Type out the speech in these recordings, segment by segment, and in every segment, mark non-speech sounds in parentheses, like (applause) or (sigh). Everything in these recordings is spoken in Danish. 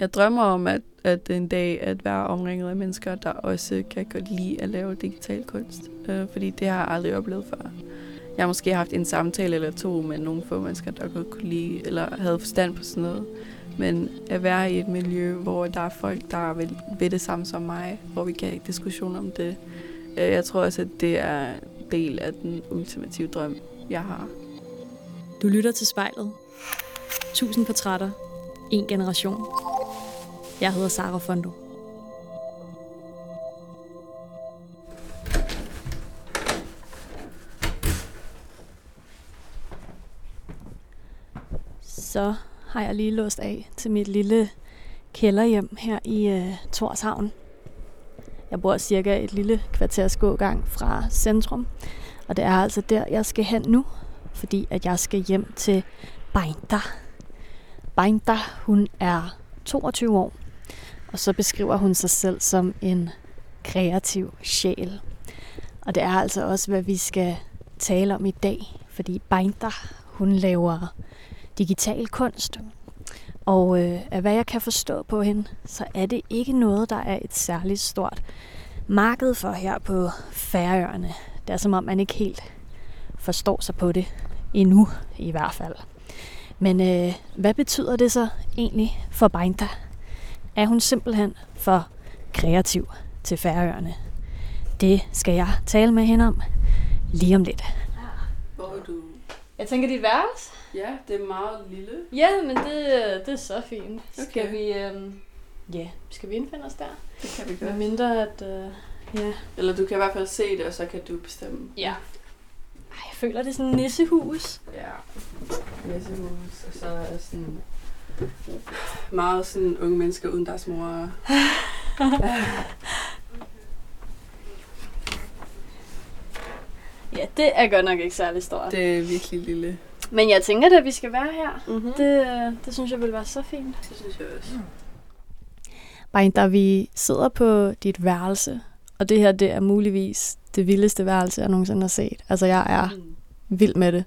jeg drømmer om, at, at en dag at være omringet af mennesker, der også kan godt lide at lave digital kunst. Øh, fordi det har jeg aldrig oplevet før. Jeg har måske haft en samtale eller to med nogle få mennesker, der godt kunne lide, eller havde forstand på sådan noget. Men at være i et miljø, hvor der er folk, der vil, ved det samme som mig, hvor vi kan have diskussion om det. Øh, jeg tror også, at det er del af den ultimative drøm, jeg har. Du lytter til spejlet. Tusind portrætter. En generation. Jeg hedder Sara Fondo. Så har jeg lige låst af til mit lille kælderhjem her i øh, uh, Torshavn. Jeg bor cirka et lille kvarters gågang fra centrum, og det er altså der, jeg skal hen nu, fordi at jeg skal hjem til Beinta. Beinta, hun er 22 år, og så beskriver hun sig selv som en kreativ sjæl. Og det er altså også, hvad vi skal tale om i dag, fordi Beinta, hun laver digital kunst. Og øh, af hvad jeg kan forstå på hende, så er det ikke noget, der er et særligt stort marked for her på Færøerne. Det er som om, man ikke helt forstår sig på det endnu i hvert fald. Men øh, hvad betyder det så egentlig for Beinta? Er hun simpelthen for kreativ til Færøerne? Det skal jeg tale med hende om lige om lidt. Hvor er du? Jeg tænker dit værelse. Ja, det er meget lille. Ja, men det, det er så fint. Okay. Skal vi, øhm, ja, skal vi indfinde os der? Det kan vi Med godt. mindre at, øh, ja. Eller du kan i hvert fald se det, og så kan du bestemme. Ja. Ej, jeg føler, det er sådan en nissehus. Ja. Messehus, og så er sådan meget sådan unge mennesker uden deres mor. (laughs) Ja, det er godt nok ikke særlig stort. Det. Er virkelig lille. Men jeg tænker da, at vi skal være her. Mm-hmm. Det, det synes jeg vil være så fint. det synes jeg også. Bare da vi sidder på dit værelse, og det her, det er muligvis det vildeste værelse, jeg nogensinde har set. Altså, jeg er Mm. vild med det.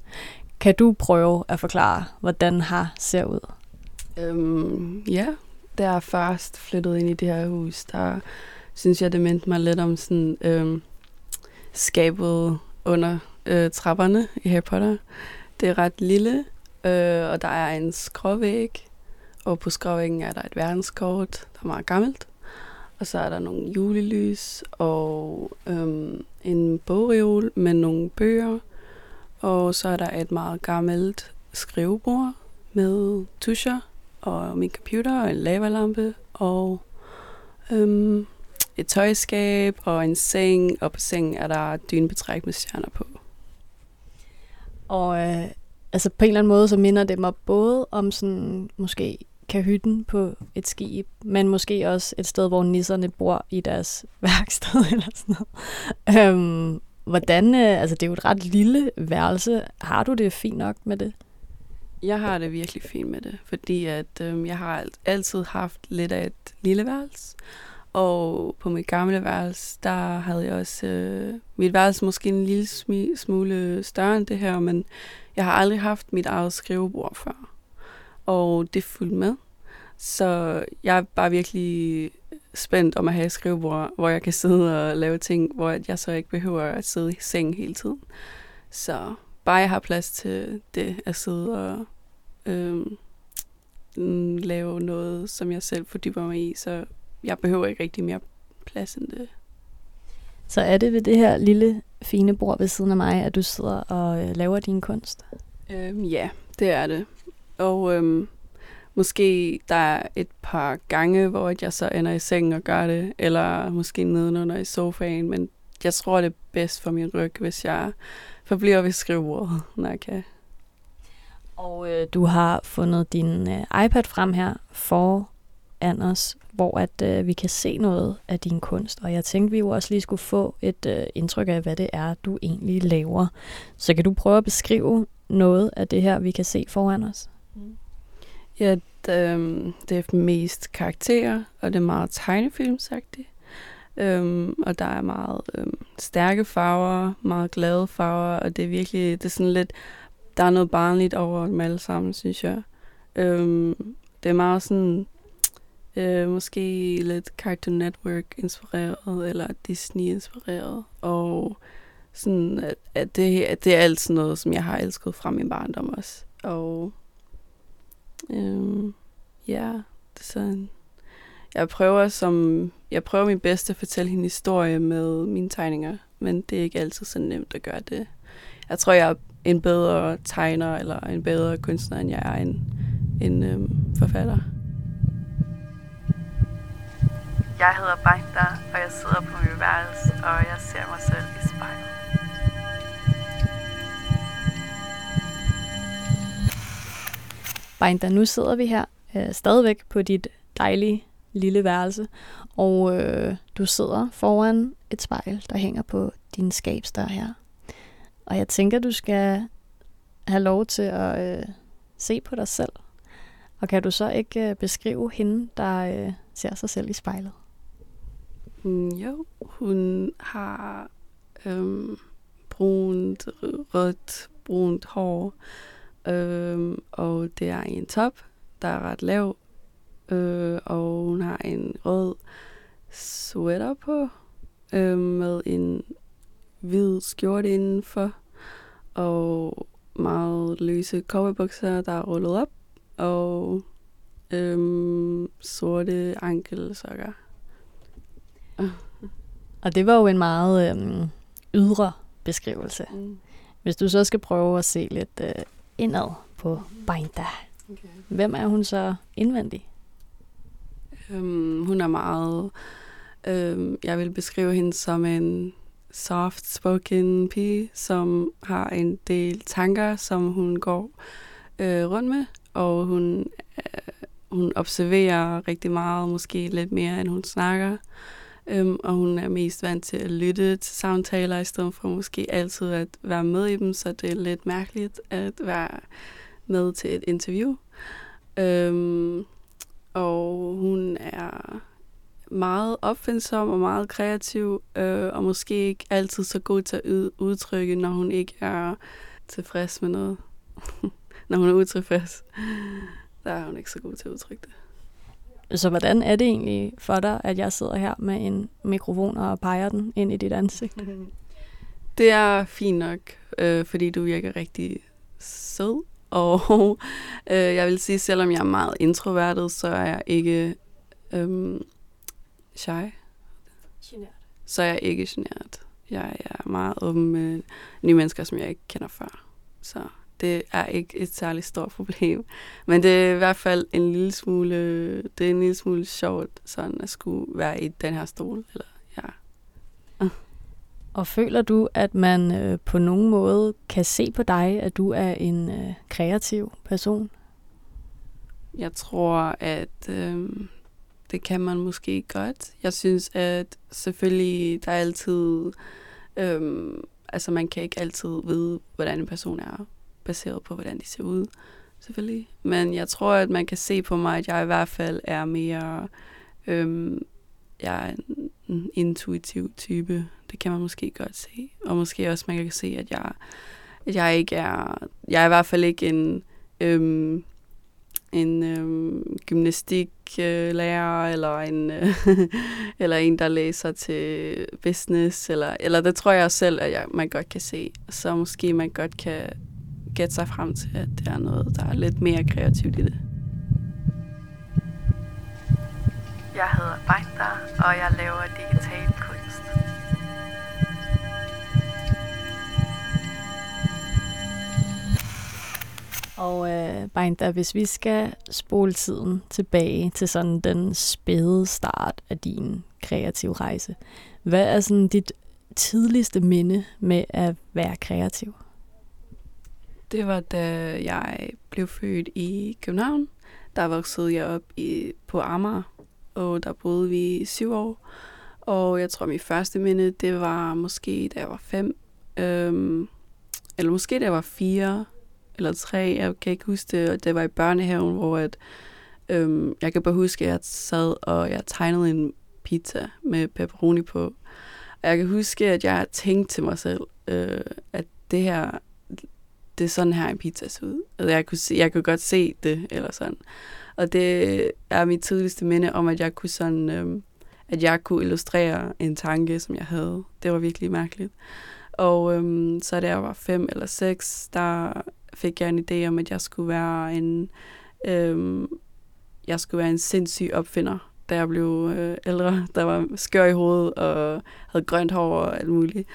Kan du prøve at forklare, hvordan har ser ud? Øhm, ja, da jeg først flyttede ind i det her hus, der synes jeg, det mindte mig lidt om sådan øhm, skabet under øh, trapperne i Harry Potter. Det er ret lille, øh, og der er en skråvæg, og på skråvæggen er der et verdenskort, der er meget gammelt. Og så er der nogle julelys og øhm, en bogreol med nogle bøger. Og så er der et meget gammelt skrivebord med tuscher og min computer og en lavalampe og øhm, et tøjskab og en seng, og på sengen er der dynebetræk med stjerner på. Og øh, altså på en eller anden måde, så minder det mig både om sådan, måske kahytten på et skib, men måske også et sted, hvor nisserne bor i deres (laughs) værksted eller sådan noget. Øhm, hvordan, øh, altså det er jo et ret lille værelse. Har du det fint nok med det? Jeg har det virkelig fint med det, fordi at øh, jeg har alt- altid haft lidt af et lille værelse. Og på mit gamle værelse, der havde jeg også... Øh, mit værelse måske en lille smi- smule større end det her, men jeg har aldrig haft mit eget skrivebord før. Og det fulgte med. Så jeg er bare virkelig spændt om at have et skrivebord, hvor jeg kan sidde og lave ting, hvor jeg så ikke behøver at sidde i seng hele tiden. Så bare jeg har plads til det at sidde og øhm, lave noget, som jeg selv fordyber mig i, så jeg behøver ikke rigtig mere plads end det. Så er det ved det her lille fine bord ved siden af mig, at du sidder og øh, laver din kunst? Øhm, ja, det er det. Og øhm, måske der er et par gange, hvor jeg så ender i sengen og gør det, eller måske nedenunder i sofaen, men jeg tror, det er bedst for min ryg, hvis jeg forbliver ved skrivebordet, når jeg kan. Og øh, du har fundet din øh, iPad frem her foran os, hvor at øh, vi kan se noget af din kunst. Og jeg tænkte, vi jo også lige skulle få et øh, indtryk af, hvad det er, du egentlig laver. Så kan du prøve at beskrive noget af det her, vi kan se foran os? Ja, det, øhm, det er mest karakterer, og det er meget tegnefilmsagtigt. Øhm, og der er meget øhm, stærke farver, meget glade farver, og det er virkelig, det er sådan lidt, der er noget barnligt over dem alle sammen, synes jeg. Øhm, det er meget sådan Øh, måske lidt Cartoon Network inspireret, eller Disney inspireret. Og sådan, at, at, det, at det er alt sådan noget, som jeg har elsket fra min barndom også. Og øhm, ja, det er sådan, jeg prøver som, jeg prøver min bedste at fortælle hende historie med mine tegninger, men det er ikke altid så nemt at gøre det. Jeg tror, jeg er en bedre tegner eller en bedre kunstner, end jeg er en, en øhm, forfatter. Jeg hedder Bajta, og jeg sidder på min værelse, og jeg ser mig selv i spejlet. Bajta, nu sidder vi her øh, stadigvæk på dit dejlige lille værelse, og øh, du sidder foran et spejl, der hænger på din skabsdør her. Og jeg tænker, du skal have lov til at øh, se på dig selv. Og kan du så ikke øh, beskrive hende, der øh, ser sig selv i spejlet? Mm, jo, hun har øhm, brunt, rødt, brunt hår, øhm, og det er i en top, der er ret lav, øh, og hun har en rød sweater på, øh, med en hvid skjorte indenfor, og meget løse cowboybukser, der er rullet op, og øhm, sorte ankelsokker. Og det var jo en meget øhm, ydre beskrivelse. Mm. Hvis du så skal prøve at se lidt øh, indad på Beinda, Okay. hvem er hun så indvendig? Øhm, hun er meget... Øhm, jeg vil beskrive hende som en soft-spoken pige, som har en del tanker, som hun går øh, rundt med, og hun, øh, hun observerer rigtig meget, måske lidt mere, end hun snakker. Øhm, og hun er mest vant til at lytte til samtaler, i stedet for måske altid at være med i dem, så det er lidt mærkeligt at være med til et interview. Øhm, og hun er meget opfindsom og meget kreativ, øh, og måske ikke altid så god til at ud- udtrykke, når hun ikke er tilfreds med noget. (laughs) når hun er utilfreds, der er hun ikke så god til at udtrykke det. Så hvordan er det egentlig for dig, at jeg sidder her med en mikrofon og peger den ind i dit ansigt? (laughs) Det er fint nok, øh, fordi du virker rigtig sød. Og (laughs) øh, jeg vil sige, selvom jeg er meget introvertet, så er jeg ikke øhm, shy. Så er jeg ikke generet. Jeg er meget åben med nye mennesker, som jeg ikke kender før. Så det er ikke et særligt stort (laughs) problem. Men det er i hvert fald en lille smule, det er en lille smule sjovt, sådan at skulle være i den her stol. Eller. Og føler du, at man øh, på nogen måde kan se på dig, at du er en øh, kreativ person? Jeg tror, at øh, det kan man måske godt. Jeg synes, at selvfølgelig, der er altid... Øh, altså, man kan ikke altid vide, hvordan en person er, baseret på, hvordan de ser ud, selvfølgelig. Men jeg tror, at man kan se på mig, at jeg i hvert fald er mere... Øh, jeg er en, en intuitiv type. Det kan man måske godt se. Og måske også, man kan se, at jeg, at jeg ikke er... Jeg er i hvert fald ikke en... Øhm, en øhm, gymnastiklærer, øh, eller en øh, (laughs) eller en, der læser til business, eller, eller det tror jeg selv, at jeg, man godt kan se. Så måske man godt kan gætte sig frem til, at det er noget, der er lidt mere kreativt i det. Jeg hedder Bajta, og jeg laver digital kunst. Og øh, Beinda, hvis vi skal spole tiden tilbage til sådan den spæde start af din kreative rejse, hvad er sådan dit tidligste minde med at være kreativ? Det var, da jeg blev født i København. Der voksede jeg op i, på Amager, og der boede vi i syv år. Og jeg tror, mit første minde, det var måske, da jeg var fem. Øhm, eller måske, da jeg var fire eller tre. Jeg kan ikke huske det. Og det var i børnehaven, hvor at, øhm, jeg kan bare huske, at jeg sad og jeg tegnede en pizza med pepperoni på. Og jeg kan huske, at jeg tænkte til mig selv, øh, at det her, det er sådan her en pizza ser ud. Altså, jeg kunne, se, jeg kunne godt se det, eller sådan. Og det er mit tidligste minde om, at jeg kunne sådan, øhm, at jeg kunne illustrere en tanke, som jeg havde. Det var virkelig mærkeligt. Og øhm, så da jeg var fem eller seks, der fik jeg en idé om, at jeg skulle være en, øhm, jeg skulle være en sindssyg opfinder, da jeg blev øh, ældre. Der var skør i hovedet og havde grønt hår og alt muligt.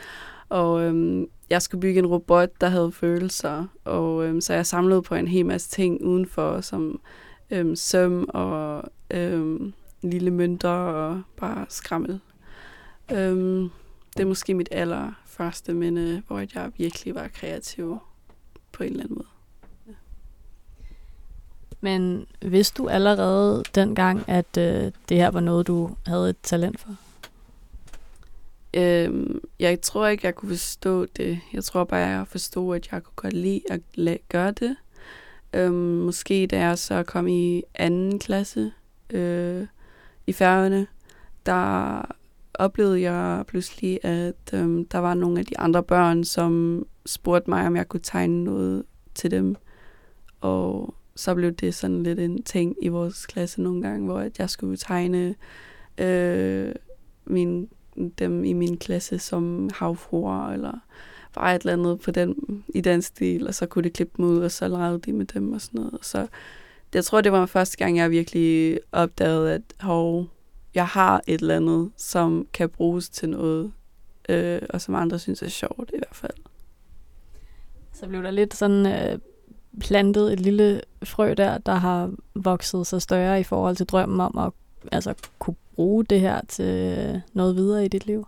Og øhm, jeg skulle bygge en robot, der havde følelser. Og øhm, så jeg samlede på en hel masse ting udenfor, som øhm, søm og øhm, lille mønter og bare skrammel. Øhm, det er måske mit allerførste minde, hvor jeg virkelig var kreativ på en eller anden måde. Men vidste du allerede dengang, at øh, det her var noget, du havde et talent for? Øhm, jeg tror ikke, jeg kunne forstå det. Jeg tror bare, jeg forstod, at jeg kunne godt lide at la- gøre det. Øhm, måske da jeg så kom i anden klasse øh, i færgerne, der oplevede jeg pludselig, at øhm, der var nogle af de andre børn, som spurgte mig, om jeg kunne tegne noget til dem. Og så blev det sådan lidt en ting i vores klasse nogle gange, hvor jeg skulle tegne øh, min, dem i min klasse som havfruer, eller bare et eller andet på den, i den stil, og så kunne de klippe dem ud, og så lavede de med dem og sådan noget. Så jeg tror, det var første gang, jeg virkelig opdagede, at hov, jeg har et eller andet, som kan bruges til noget, øh, og som andre synes er sjovt i hvert fald. Så blev der lidt sådan øh, plantet et lille frø der, der har vokset sig større i forhold til drømmen om at altså, kunne bruge det her til noget videre i dit liv?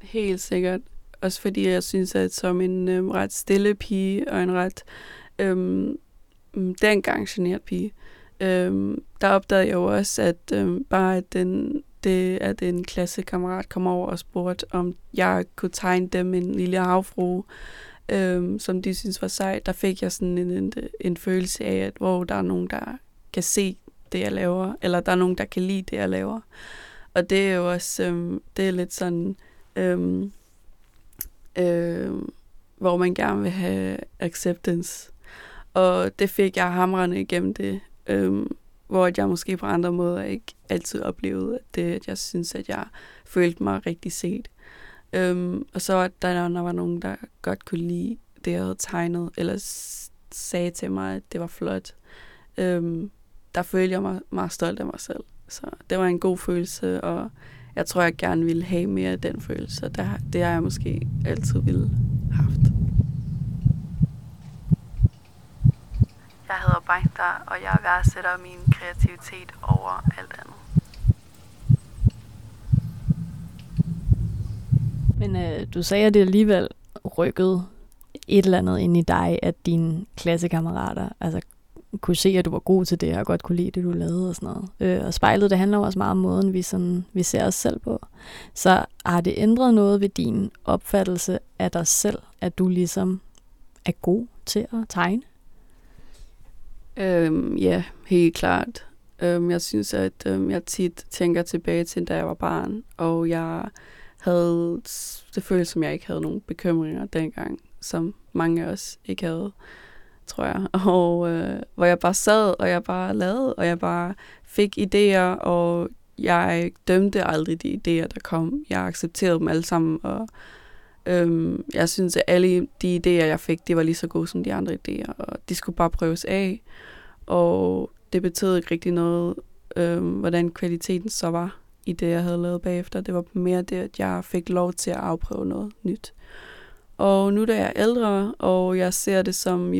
Helt sikkert. Også fordi jeg synes, at som en øhm, ret stille pige og en ret øhm, mm, dengang generet pige, øhm, der opdagede jeg jo også, at øhm, bare at den, det, at en klassekammerat kom over og spurgte, om jeg kunne tegne dem en lille havfru, øhm, som de synes var sej, der fik jeg sådan en, en, en følelse af, at hvor der er nogen, der kan se det, jeg laver, eller der er nogen, der kan lide det, jeg laver. Og det er jo også, øhm, det er lidt sådan, øhm, øh, hvor man gerne vil have acceptance. Og det fik jeg hamrende igennem det, øh, hvor jeg måske på andre måder ikke altid oplevede, at, det, at jeg synes, at jeg følte mig rigtig set. Øh, og så at der, der var nogen, der godt kunne lide det, jeg havde tegnet, eller sagde til mig, at det var flot. Øh, der følte jeg mig meget stolt af mig selv. Så det var en god følelse, og jeg tror, jeg gerne ville have mere af den følelse. Det, det har jeg måske altid ville haft. Jeg hedder Bajta, og jeg værdsætter min kreativitet over alt andet. Men øh, du sagde, at det alligevel rykkede et eller andet ind i dig, at dine klassekammerater altså, kunne se, at du var god til det, og godt kunne lide det, du lavede og sådan noget. Øh, og spejlet, det handler jo også meget om måden, vi, sådan, vi ser os selv på. Så har det ændret noget ved din opfattelse af dig selv, at du ligesom er god til at tegne? Øhm, ja, helt klart. Øhm, jeg synes, at øhm, jeg tit tænker tilbage til, da jeg var barn, og jeg havde, det føles som, jeg ikke havde nogen bekymringer dengang, som mange af os ikke havde, tror jeg. (laughs) Og øh, hvor jeg bare sad, og jeg bare lavede, og jeg bare fik idéer, og jeg dømte aldrig de idéer, der kom. Jeg accepterede dem alle sammen, og øhm, jeg synes, at alle de idéer, jeg fik, de var lige så gode som de andre idéer, og de skulle bare prøves af. Og det betød ikke rigtig noget, øhm, hvordan kvaliteten så var i det, jeg havde lavet bagefter. Det var mere det, at jeg fik lov til at afprøve noget nyt. Og nu da jeg er ældre, og jeg ser det som,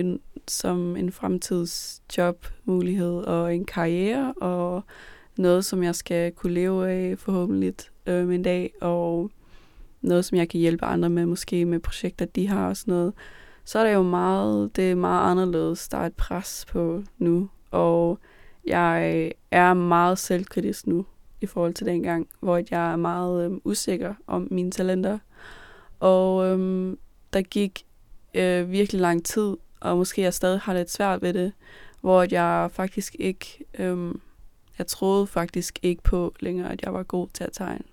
som en fremtidsjobmulighed og en karriere, og noget, som jeg skal kunne leve af forhåbentlig øh, en dag, og noget, som jeg kan hjælpe andre med, måske med projekter, de har og sådan noget, så er det jo meget, det er meget anderledes. Der er et pres på nu, og jeg er meget selvkritisk nu i forhold til dengang, hvor jeg er meget øhm, usikker om mine talenter. Og øhm, der gik øh, virkelig lang tid, og måske jeg stadig har lidt svært ved det, hvor jeg faktisk ikke, øhm, jeg troede faktisk ikke på længere, at jeg var god til at tegne.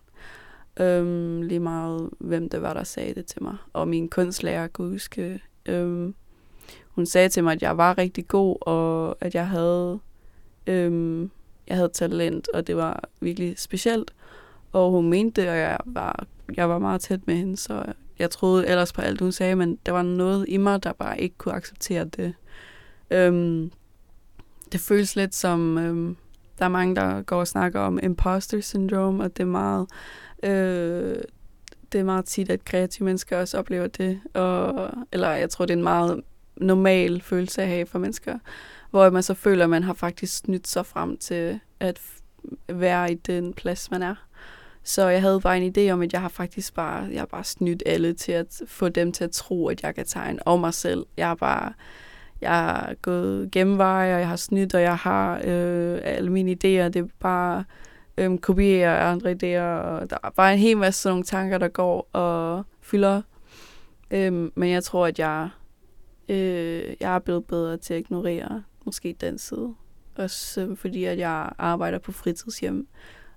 Øhm, lige meget, hvem det var, der sagde det til mig. Og min kunstlærer kunne huske, øhm, hun sagde til mig, at jeg var rigtig god, og at jeg havde øhm, jeg havde talent, og det var virkelig specielt. Og hun mente det, og jeg var, jeg var meget tæt med hende, så jeg troede ellers på alt, hun sagde, men der var noget i mig, der bare ikke kunne acceptere det. Øhm, det føles lidt som, øhm, der er mange, der går og snakker om imposter syndrome, og det er meget, øh, det er meget tit, at kreative mennesker også oplever det. Og, eller jeg tror, det er en meget normal følelse at have for mennesker, hvor man så føler, at man har faktisk snydt sig frem til at være i den plads, man er. Så jeg havde bare en idé om, at jeg har faktisk bare, jeg har bare snydt alle til at få dem til at tro, at jeg kan tegne, og mig selv. Jeg har bare, jeg har gået gennemveje, og jeg har snydt, og jeg har øh, alle mine idéer. Det er bare øh, kopiere andre idéer, og der er bare en hel masse sådan nogle tanker, der går og fylder. Øh, men jeg tror, at jeg, øh, jeg er blevet bedre til at ignorere måske den side. Også øh, fordi, at jeg arbejder på fritidshjem,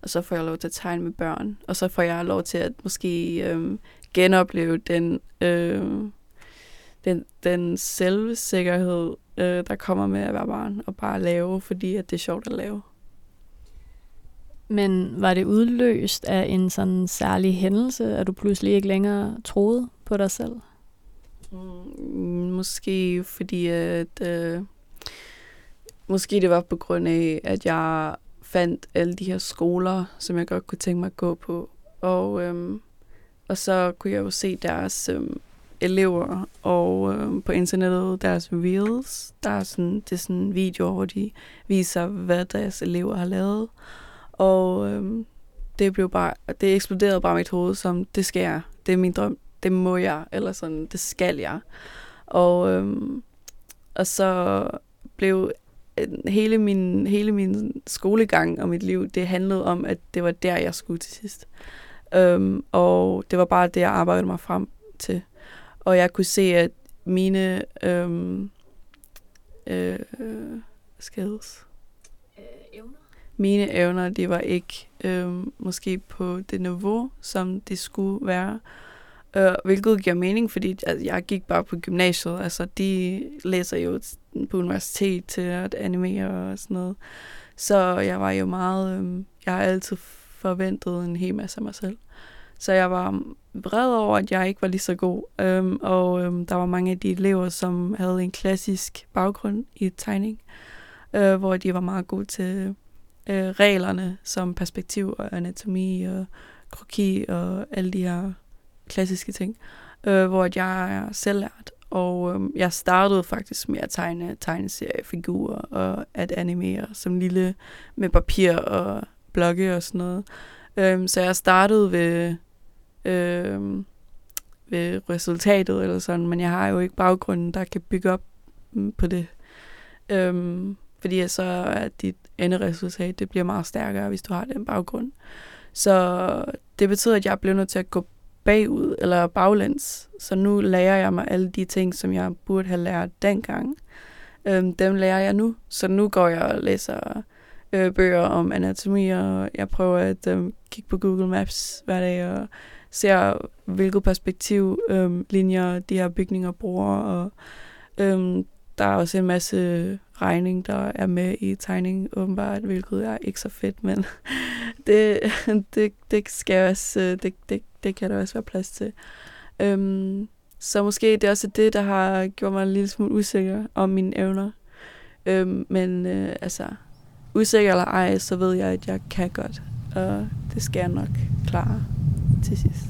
og så får jeg lov til at tegne med børn, og så får jeg lov til at måske øh, genopleve den, øh, den, den selvsikkerhed, øh, der kommer med at være barn, og bare lave, fordi at det er sjovt at lave. Men var det udløst af en sådan særlig hændelse, at du pludselig ikke længere troede på dig selv? Mm, måske fordi, at... Øh, måske det var på grund af, at jeg fandt alle de her skoler, som jeg godt kunne tænke mig at gå på. Og, øhm, og så kunne jeg jo se deres øhm, elever og øhm, på internettet deres reels. Der er sådan, det er sådan videoer, hvor de viser, hvad deres elever har lavet. Og øhm, det blev bare, det eksploderede bare mit hoved som, det skal jeg, det er min drøm, det må jeg, eller sådan, det skal jeg. Og, øhm, og så blev hele min, hele min skolegang og mit liv, det handlede om, at det var der, jeg skulle til sidst. Øhm, og det var bare det, jeg arbejdede mig frem til. Og jeg kunne se, at mine øhm, øh, skills, øh, evner? mine evner, de var ikke øhm, måske på det niveau, som det skulle være. Øh, hvilket giver mening, fordi altså, jeg gik bare på gymnasiet. Altså, de læser jo på universitet til at animere og sådan noget. Så jeg var jo meget... Øh, jeg har altid forventet en hel masse af mig selv. Så jeg var vred over, at jeg ikke var lige så god. Øhm, og øhm, der var mange af de elever, som havde en klassisk baggrund i tegning, øh, hvor de var meget gode til øh, reglerne som perspektiv og anatomi og kroki og alle de her klassiske ting, øh, hvor jeg er selvlært. Og øhm, jeg startede faktisk med at tegne tegneseriefigurer og at animere som lille med papir og blokke og sådan noget. Øhm, så jeg startede ved, øhm, ved resultatet eller sådan, men jeg har jo ikke baggrunden, der kan bygge op mm, på det. Øhm, fordi så er dit enderesultat, det bliver meget stærkere, hvis du har den baggrund. Så det betyder, at jeg blev nødt til at gå bagud eller baglæns. Så nu lærer jeg mig alle de ting, som jeg burde have lært dengang. Øhm, dem lærer jeg nu. Så nu går jeg og læser øh, bøger om anatomi, og jeg prøver at øh, kigge på Google Maps hver dag og ser, hvilket perspektiv øh, linjer de her bygninger bruger. Og øh, der er også en masse regning, der er med i tegning, åbenbart, hvilket er ikke så fedt, men (laughs) det, det, det skal også, øh, det, det, det kan der også være plads til. Øhm, så måske det er også det, der har gjort mig en lille smule usikker om mine evner. Øhm, men øh, altså, usikker eller ej, så ved jeg, at jeg kan godt. Og det skal jeg nok klare til sidst.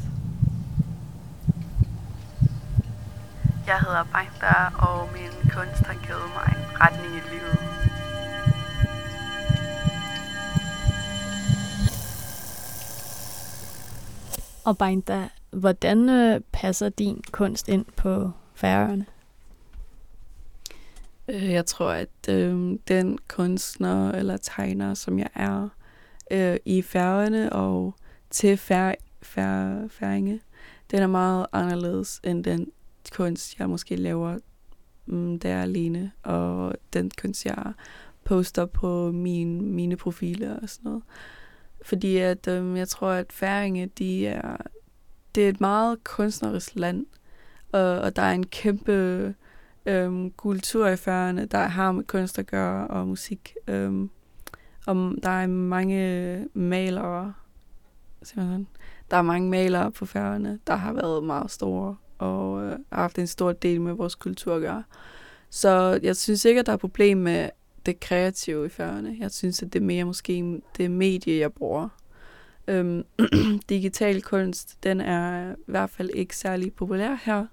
Jeg hedder Bangda, og min kunst har givet mig en retning i livet. Og Bangda, hvordan øh, passer din kunst ind på færøerne? Øh, jeg tror, at øh, den kunstner eller tegner, som jeg er øh, i færgerne og til fær, fær, færinge, den er meget anderledes end den kunst, jeg måske laver, mm, der alene, og den kunst, jeg poster på min, mine profiler og sådan noget. Fordi at, øhm, jeg tror, at færinge, de er, det er et meget kunstnerisk land, og, og der er en kæmpe øhm, kultur i færgerne, der har med kunst at gøre og musik. Øhm, og der er mange malere, simpelthen. Der er mange malere på færgerne, der har været meget store og øh, har haft en stor del med vores kultur at gøre. Så jeg synes ikke, at der er problem med det kreative i færgerne. Jeg synes, at det er mere måske det medie, jeg bruger. Øhm, (clears throat) digital kunst, den er i hvert fald ikke særlig populær her.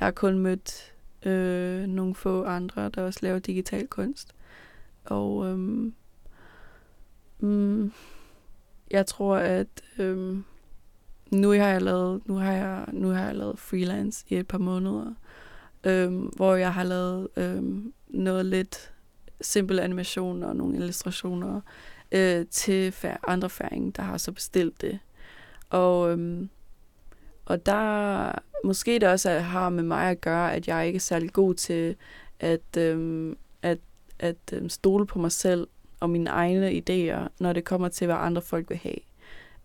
Jeg har kun mødt øh, nogle få andre, der også laver digital kunst. Og øhm, mm, jeg tror, at øhm, nu har jeg lavet, nu har jeg, nu har jeg lavet freelance i et par måneder, øhm, hvor jeg har lavet øhm, noget lidt simpel animation og nogle illustrationer øh, til fær- andre færinger, der har så bestilt det. Og, øhm, og der måske det også har med mig at gøre, at jeg ikke er særlig god til at, øhm, at, at øhm, stole på mig selv og mine egne idéer, når det kommer til, hvad andre folk vil have.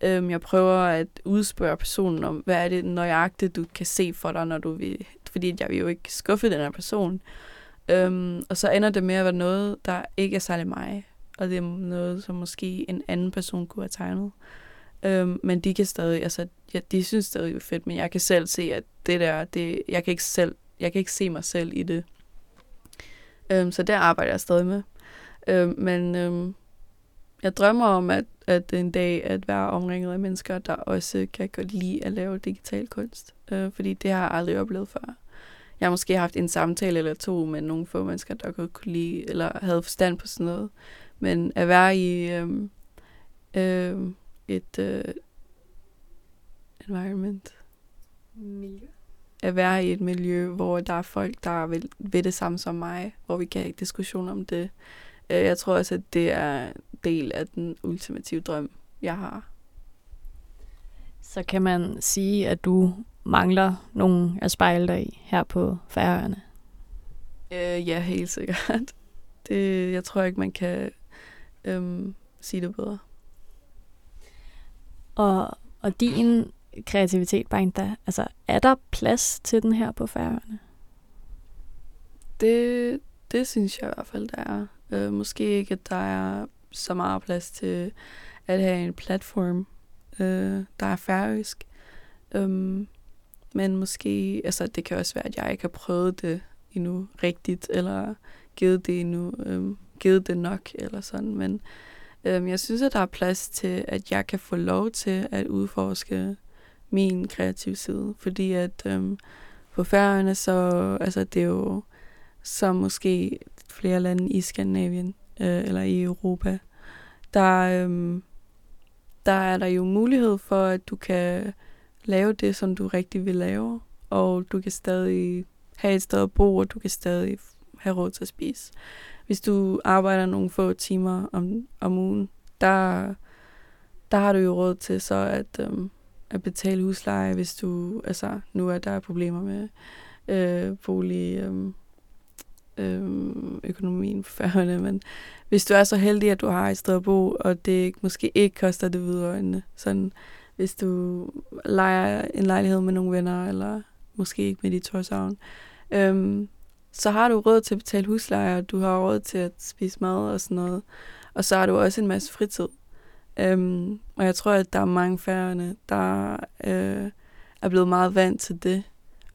Øhm, jeg prøver at udspørge personen om, hvad er det nøjagtigt, du kan se for dig, når du vil, fordi jeg vil jo ikke skuffe den her person. Øhm, og så ender det med at være noget, der ikke er særlig mig, og det er noget, som måske en anden person kunne have tegnet. Øhm, men de kan stadig, altså, ja, de synes stadig, det er fedt, men jeg kan selv se, at det der, det, jeg kan ikke selv, jeg kan ikke se mig selv i det. Øhm, så der arbejder jeg stadig med. Øhm, men øhm, jeg drømmer om, at, at en dag at være omringet af mennesker, der også kan godt lide at lave digital kunst. Øh, fordi det har jeg aldrig oplevet før. Jeg har måske haft en samtale eller to med nogle få mennesker, der godt kunne lide, eller havde forstand på sådan noget. Men at være i øhm, øhm, et øh, environment. Miljø. At være i et miljø, hvor der er folk, der vil, ved det samme som mig, hvor vi kan have diskussion om det. Øh, jeg tror også, at det er del af den ultimative drøm, jeg har. Så kan man sige, at du mangler nogen at spejle dig i her på Færøerne? Øh, ja, helt sikkert. (laughs) Det, jeg tror ikke, man kan øhm, sige det bedre. Og, og din kreativitet, Bangda, altså er der plads til den her på Færøerne? Det, det synes jeg i hvert fald, der er. Øh, måske ikke, at der er så meget plads til at have en platform, øh, der er færøsk. Um, men måske, altså det kan også være, at jeg ikke har prøvet det endnu rigtigt, eller givet det endnu, øhm, givet det nok, eller sådan. Men øhm, jeg synes, at der er plads til, at jeg kan få lov til at udforske min kreative side. Fordi at øhm, på færøerne, så altså det er jo som måske flere lande i Skandinavien, øh, eller i Europa, der, øhm, der er der jo mulighed for, at du kan lave det, som du rigtig vil lave, og du kan stadig have et sted at bo, og du kan stadig have råd til at spise. Hvis du arbejder nogle få timer om, om ugen, der, der har du jo råd til så at, øhm, at betale husleje, hvis du, altså nu er der problemer med øh, bolig, øhm, øhm, økonomien på færgerne, men hvis du er så heldig, at du har et sted at bo, og det måske ikke koster det videre, sådan, hvis du leger en lejlighed med nogle venner, eller måske ikke med dit Torshavn, øhm, så har du råd til at betale husleje, og du har råd til at spise mad og sådan noget. Og så har du også en masse fritid. Øhm, og jeg tror, at der er mange færgerne, der øh, er blevet meget vant til det.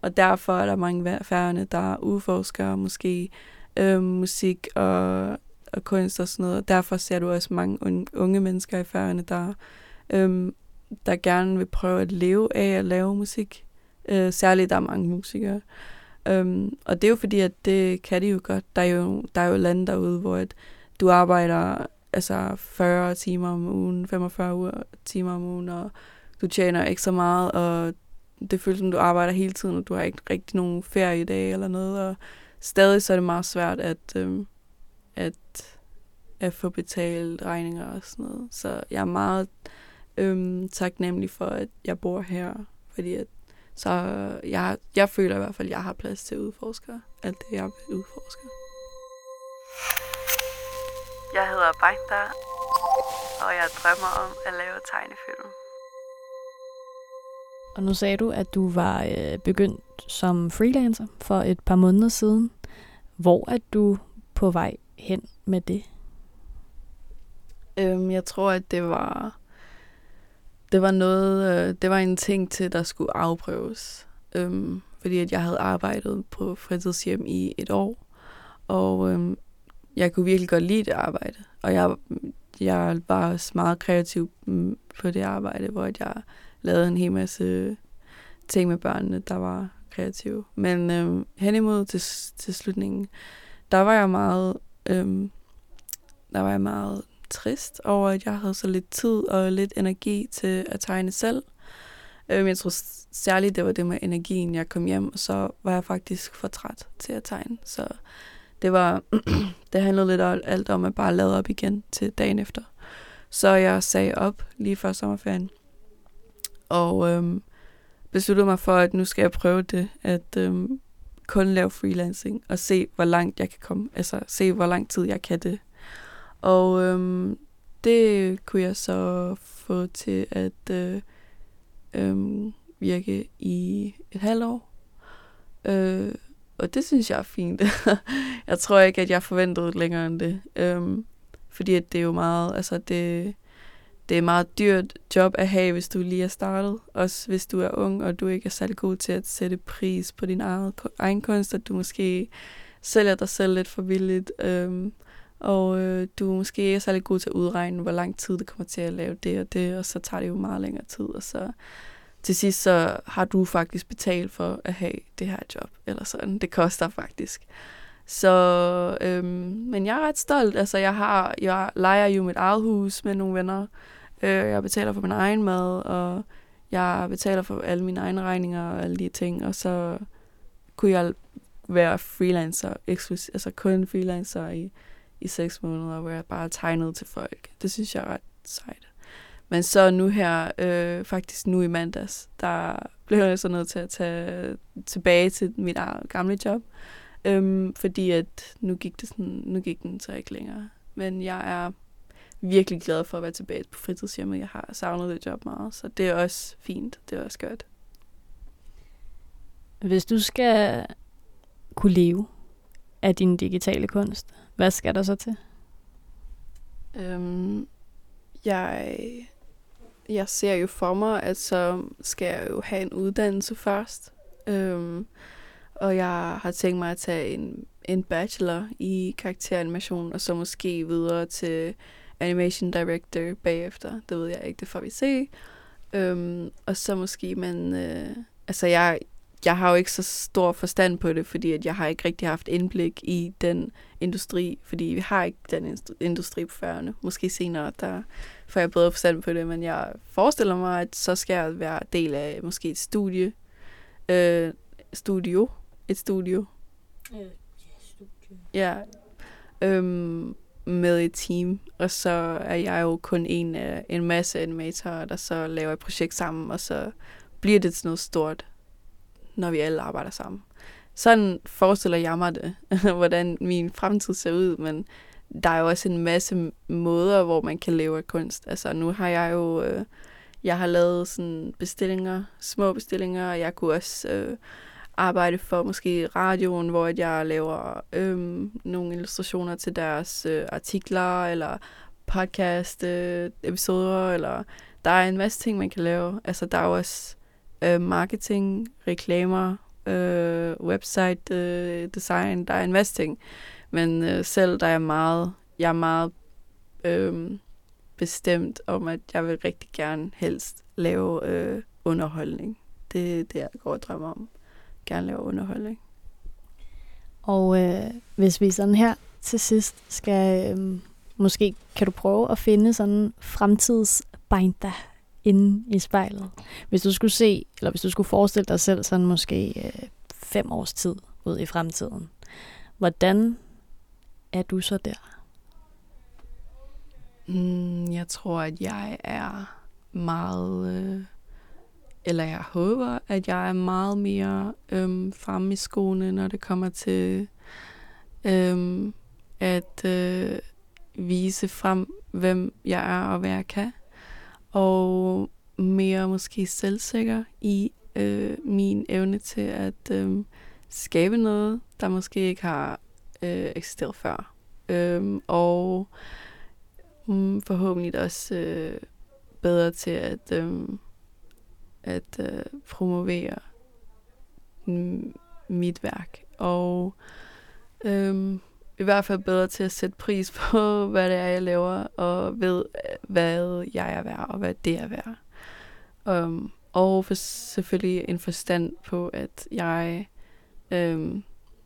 Og derfor er der mange færgerne, der udforsker måske øh, musik og, og kunst og sådan noget. Og derfor ser du også mange unge mennesker i færgerne, der, øh, der gerne vil prøve at leve af at lave musik. Øh, særligt der er mange musikere. Øhm, og det er jo fordi, at det kan de jo godt. Der er jo, der er jo lande derude, hvor at du arbejder altså 40 timer om ugen, 45 timer om ugen, og du tjener ikke så meget, og det føles som, du arbejder hele tiden, og du har ikke rigtig nogen ferie i dag eller noget, og stadig så er det meget svært at, øhm, at, at få betalt regninger og sådan noget. Så jeg er meget øhm, taknemmelig for, at jeg bor her, fordi at så jeg, jeg føler i hvert fald, at jeg har plads til at udforske alt det, jeg vil udforske. Jeg hedder Bagda, og jeg drømmer om at lave tegnefilm. Og nu sagde du, at du var øh, begyndt som freelancer for et par måneder siden. Hvor er du på vej hen med det? Øhm, jeg tror, at det var det var noget, øh, det var en ting til, der skulle afprøves. Øhm, fordi at jeg havde arbejdet på fritidshjem i et år, og øhm, jeg kunne virkelig godt lide det arbejde. Og jeg, jeg var også meget kreativ mm, på det arbejde, hvor jeg lavede en hel masse ting med børnene, der var kreative. Men øhm, hen imod til, til slutningen, der var jeg meget, øhm, der var jeg meget trist over, at jeg havde så lidt tid og lidt energi til at tegne selv. Øhm, jeg tror særligt, det var det med energien. Jeg kom hjem, og så var jeg faktisk for træt til at tegne. Så det var (clears throat) det handlede lidt om, alt om at bare lade op igen til dagen efter. Så jeg sagde op lige før sommerferien. Og øhm, besluttede mig for, at nu skal jeg prøve det, at øhm, kun lave freelancing og se, hvor langt jeg kan komme. Altså se, hvor lang tid jeg kan det. Og øhm, det kunne jeg så få til at øh, øhm, virke i et halvt år. Øh, og det synes jeg er fint. (laughs) jeg tror ikke, at jeg forventede længere end det. Øhm, fordi at det er jo meget, altså det, det er meget dyrt job at have, hvis du lige er startet. Også hvis du er ung, og du ikke er særlig god til at sætte pris på din egen, egen kunst, at du måske sælger dig selv lidt for villigt. Øhm, og øh, du er måske ikke særlig god til at udregne, hvor lang tid det kommer til at lave det og det, og så tager det jo meget længere tid, og så til sidst så har du faktisk betalt for at have det her job, eller sådan. Det koster faktisk. Så, øhm, men jeg er ret stolt. Altså, jeg har, jeg leger jo mit eget hus med nogle venner. Øh, jeg betaler for min egen mad, og jeg betaler for alle mine egne regninger og alle de ting. Og så kunne jeg være freelancer, altså kun freelancer i, i seks måneder, hvor jeg bare tegnede til folk. Det synes jeg er ret sejt. Men så nu her, øh, faktisk nu i mandags, der blev jeg så nødt til at tage tilbage til mit gamle job. Øhm, fordi at nu gik, det sådan, nu gik den så ikke længere. Men jeg er virkelig glad for at være tilbage på fritidshjemmet. Jeg har savnet det job meget, så det er også fint. Det er også godt. Hvis du skal kunne leve af din digitale kunst, hvad skal der så til? Øhm, jeg jeg ser jo for mig, at så skal jeg jo have en uddannelse først. Øhm, og jeg har tænkt mig at tage en, en bachelor i karakteranimation, og så måske videre til animation director bagefter. Det ved jeg ikke, det får vi se. Øhm, og så måske man... Øh, altså jeg, jeg har jo ikke så stor forstand på det, fordi at jeg har ikke rigtig haft indblik i den industri, fordi vi har ikke den industri på færgerne. Måske senere, der får jeg bedre forstand på det, men jeg forestiller mig, at så skal jeg være del af måske et studie. Øh, studio. Et studio. Øh, ja, studie. Ja. Øhm, med et team, og så er jeg jo kun en af en masse animatorer, der så laver et projekt sammen, og så bliver det til noget stort når vi alle arbejder sammen. Sådan forestiller jeg mig det, (laughs) hvordan min fremtid ser ud, men der er jo også en masse måder, hvor man kan leve af kunst. Altså nu har jeg jo, øh, jeg har lavet sådan bestillinger, små bestillinger, og jeg kunne også øh, arbejde for måske radioen, hvor jeg laver øh, nogle illustrationer til deres øh, artikler, eller podcast øh, episoder, eller der er en masse ting, man kan lave. Altså der er jo også øh, marketing, reklamer, øh, website øh, design, der er en masse ting. Men øh, selv der er meget, jeg er meget øh, bestemt om, at jeg vil rigtig gerne helst lave øh, underholdning. Det er det, jeg går og drømmer om. Gerne lave underholdning. Og øh, hvis vi sådan her til sidst skal, øh, måske kan du prøve at finde sådan fremtidsbinder inde i spejlet. Hvis du skulle se, eller hvis du skulle forestille dig selv sådan måske øh, fem års tid ud i fremtiden, hvordan er du så der? Mm, jeg tror, at jeg er meget, øh, eller jeg håber, at jeg er meget mere øh, fremme i skoene, når det kommer til øh, at øh, vise frem, hvem jeg er og hvad jeg kan og mere måske selvsikker i øh, min evne til at øh, skabe noget, der måske ikke har øh, eksisteret før. Øh, og mm, forhåbentlig også øh, bedre til at, øh, at øh, promovere mm, mit værk. Og øh, i hvert fald bedre til at sætte pris (laughs) på, hvad det er, jeg laver, og ved, hvad jeg er værd, og hvad det er værd. Um, og for selvfølgelig en forstand på, at jeg, um,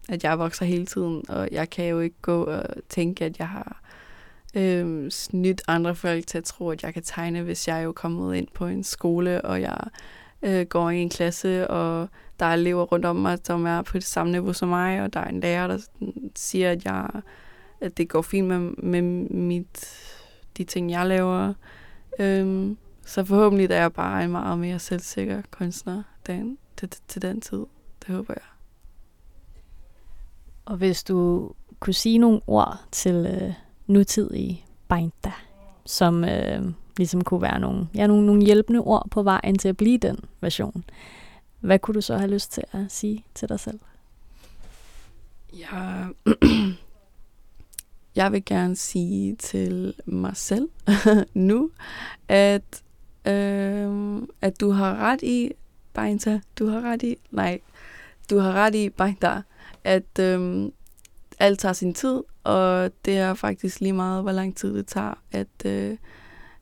at jeg vokser hele tiden, og jeg kan jo ikke gå og tænke, at jeg har um, snydt andre folk til at tro, at jeg kan tegne, hvis jeg er jo kommet ind på en skole, og jeg øh, går i en klasse, og der er elever rundt om mig, som er på det samme niveau som mig, og der er en lærer, der siger, at, jeg, at det går fint med, med mit, de ting, jeg laver. Øhm, så forhåbentlig er jeg bare en meget mere selvsikker kunstner den, til, til den tid. Det håber jeg. Og hvis du kunne sige nogle ord til øh, nutidige Bainta, som øh, ligesom kunne være nogle, ja, nogle, nogle hjælpende ord på vejen til at blive den version, hvad kunne du så have lyst til at sige til dig selv? Ja, (clears throat) jeg vil gerne sige til mig selv (laughs) nu, at øh, at du har ret i, Beinta, du har ret i, nej, du har ret i, Beinta, at øh, alt tager sin tid, og det er faktisk lige meget, hvor lang tid det tager at øh,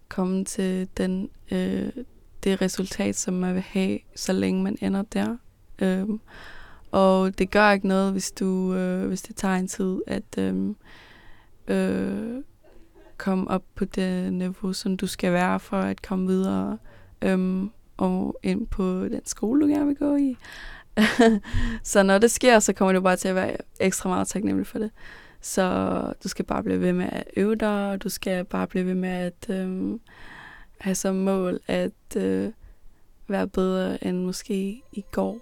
komme til den, øh, det resultat, som man vil have, så længe man ender der. Øh, og det gør ikke noget, hvis du øh, hvis det tager en tid at øh, øh, komme op på det niveau, som du skal være for at komme videre øh, og ind på den skole, du gerne vil gå i. (laughs) så når det sker, så kommer du bare til at være ekstra meget taknemmelig for det. Så du skal bare blive ved med at øve dig, og du skal bare blive ved med at øh, have som mål at øh, være bedre end måske i går.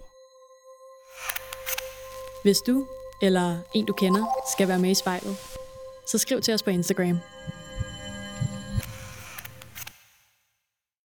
Hvis du eller en du kender skal være med i spejlet, så skriv til os på Instagram.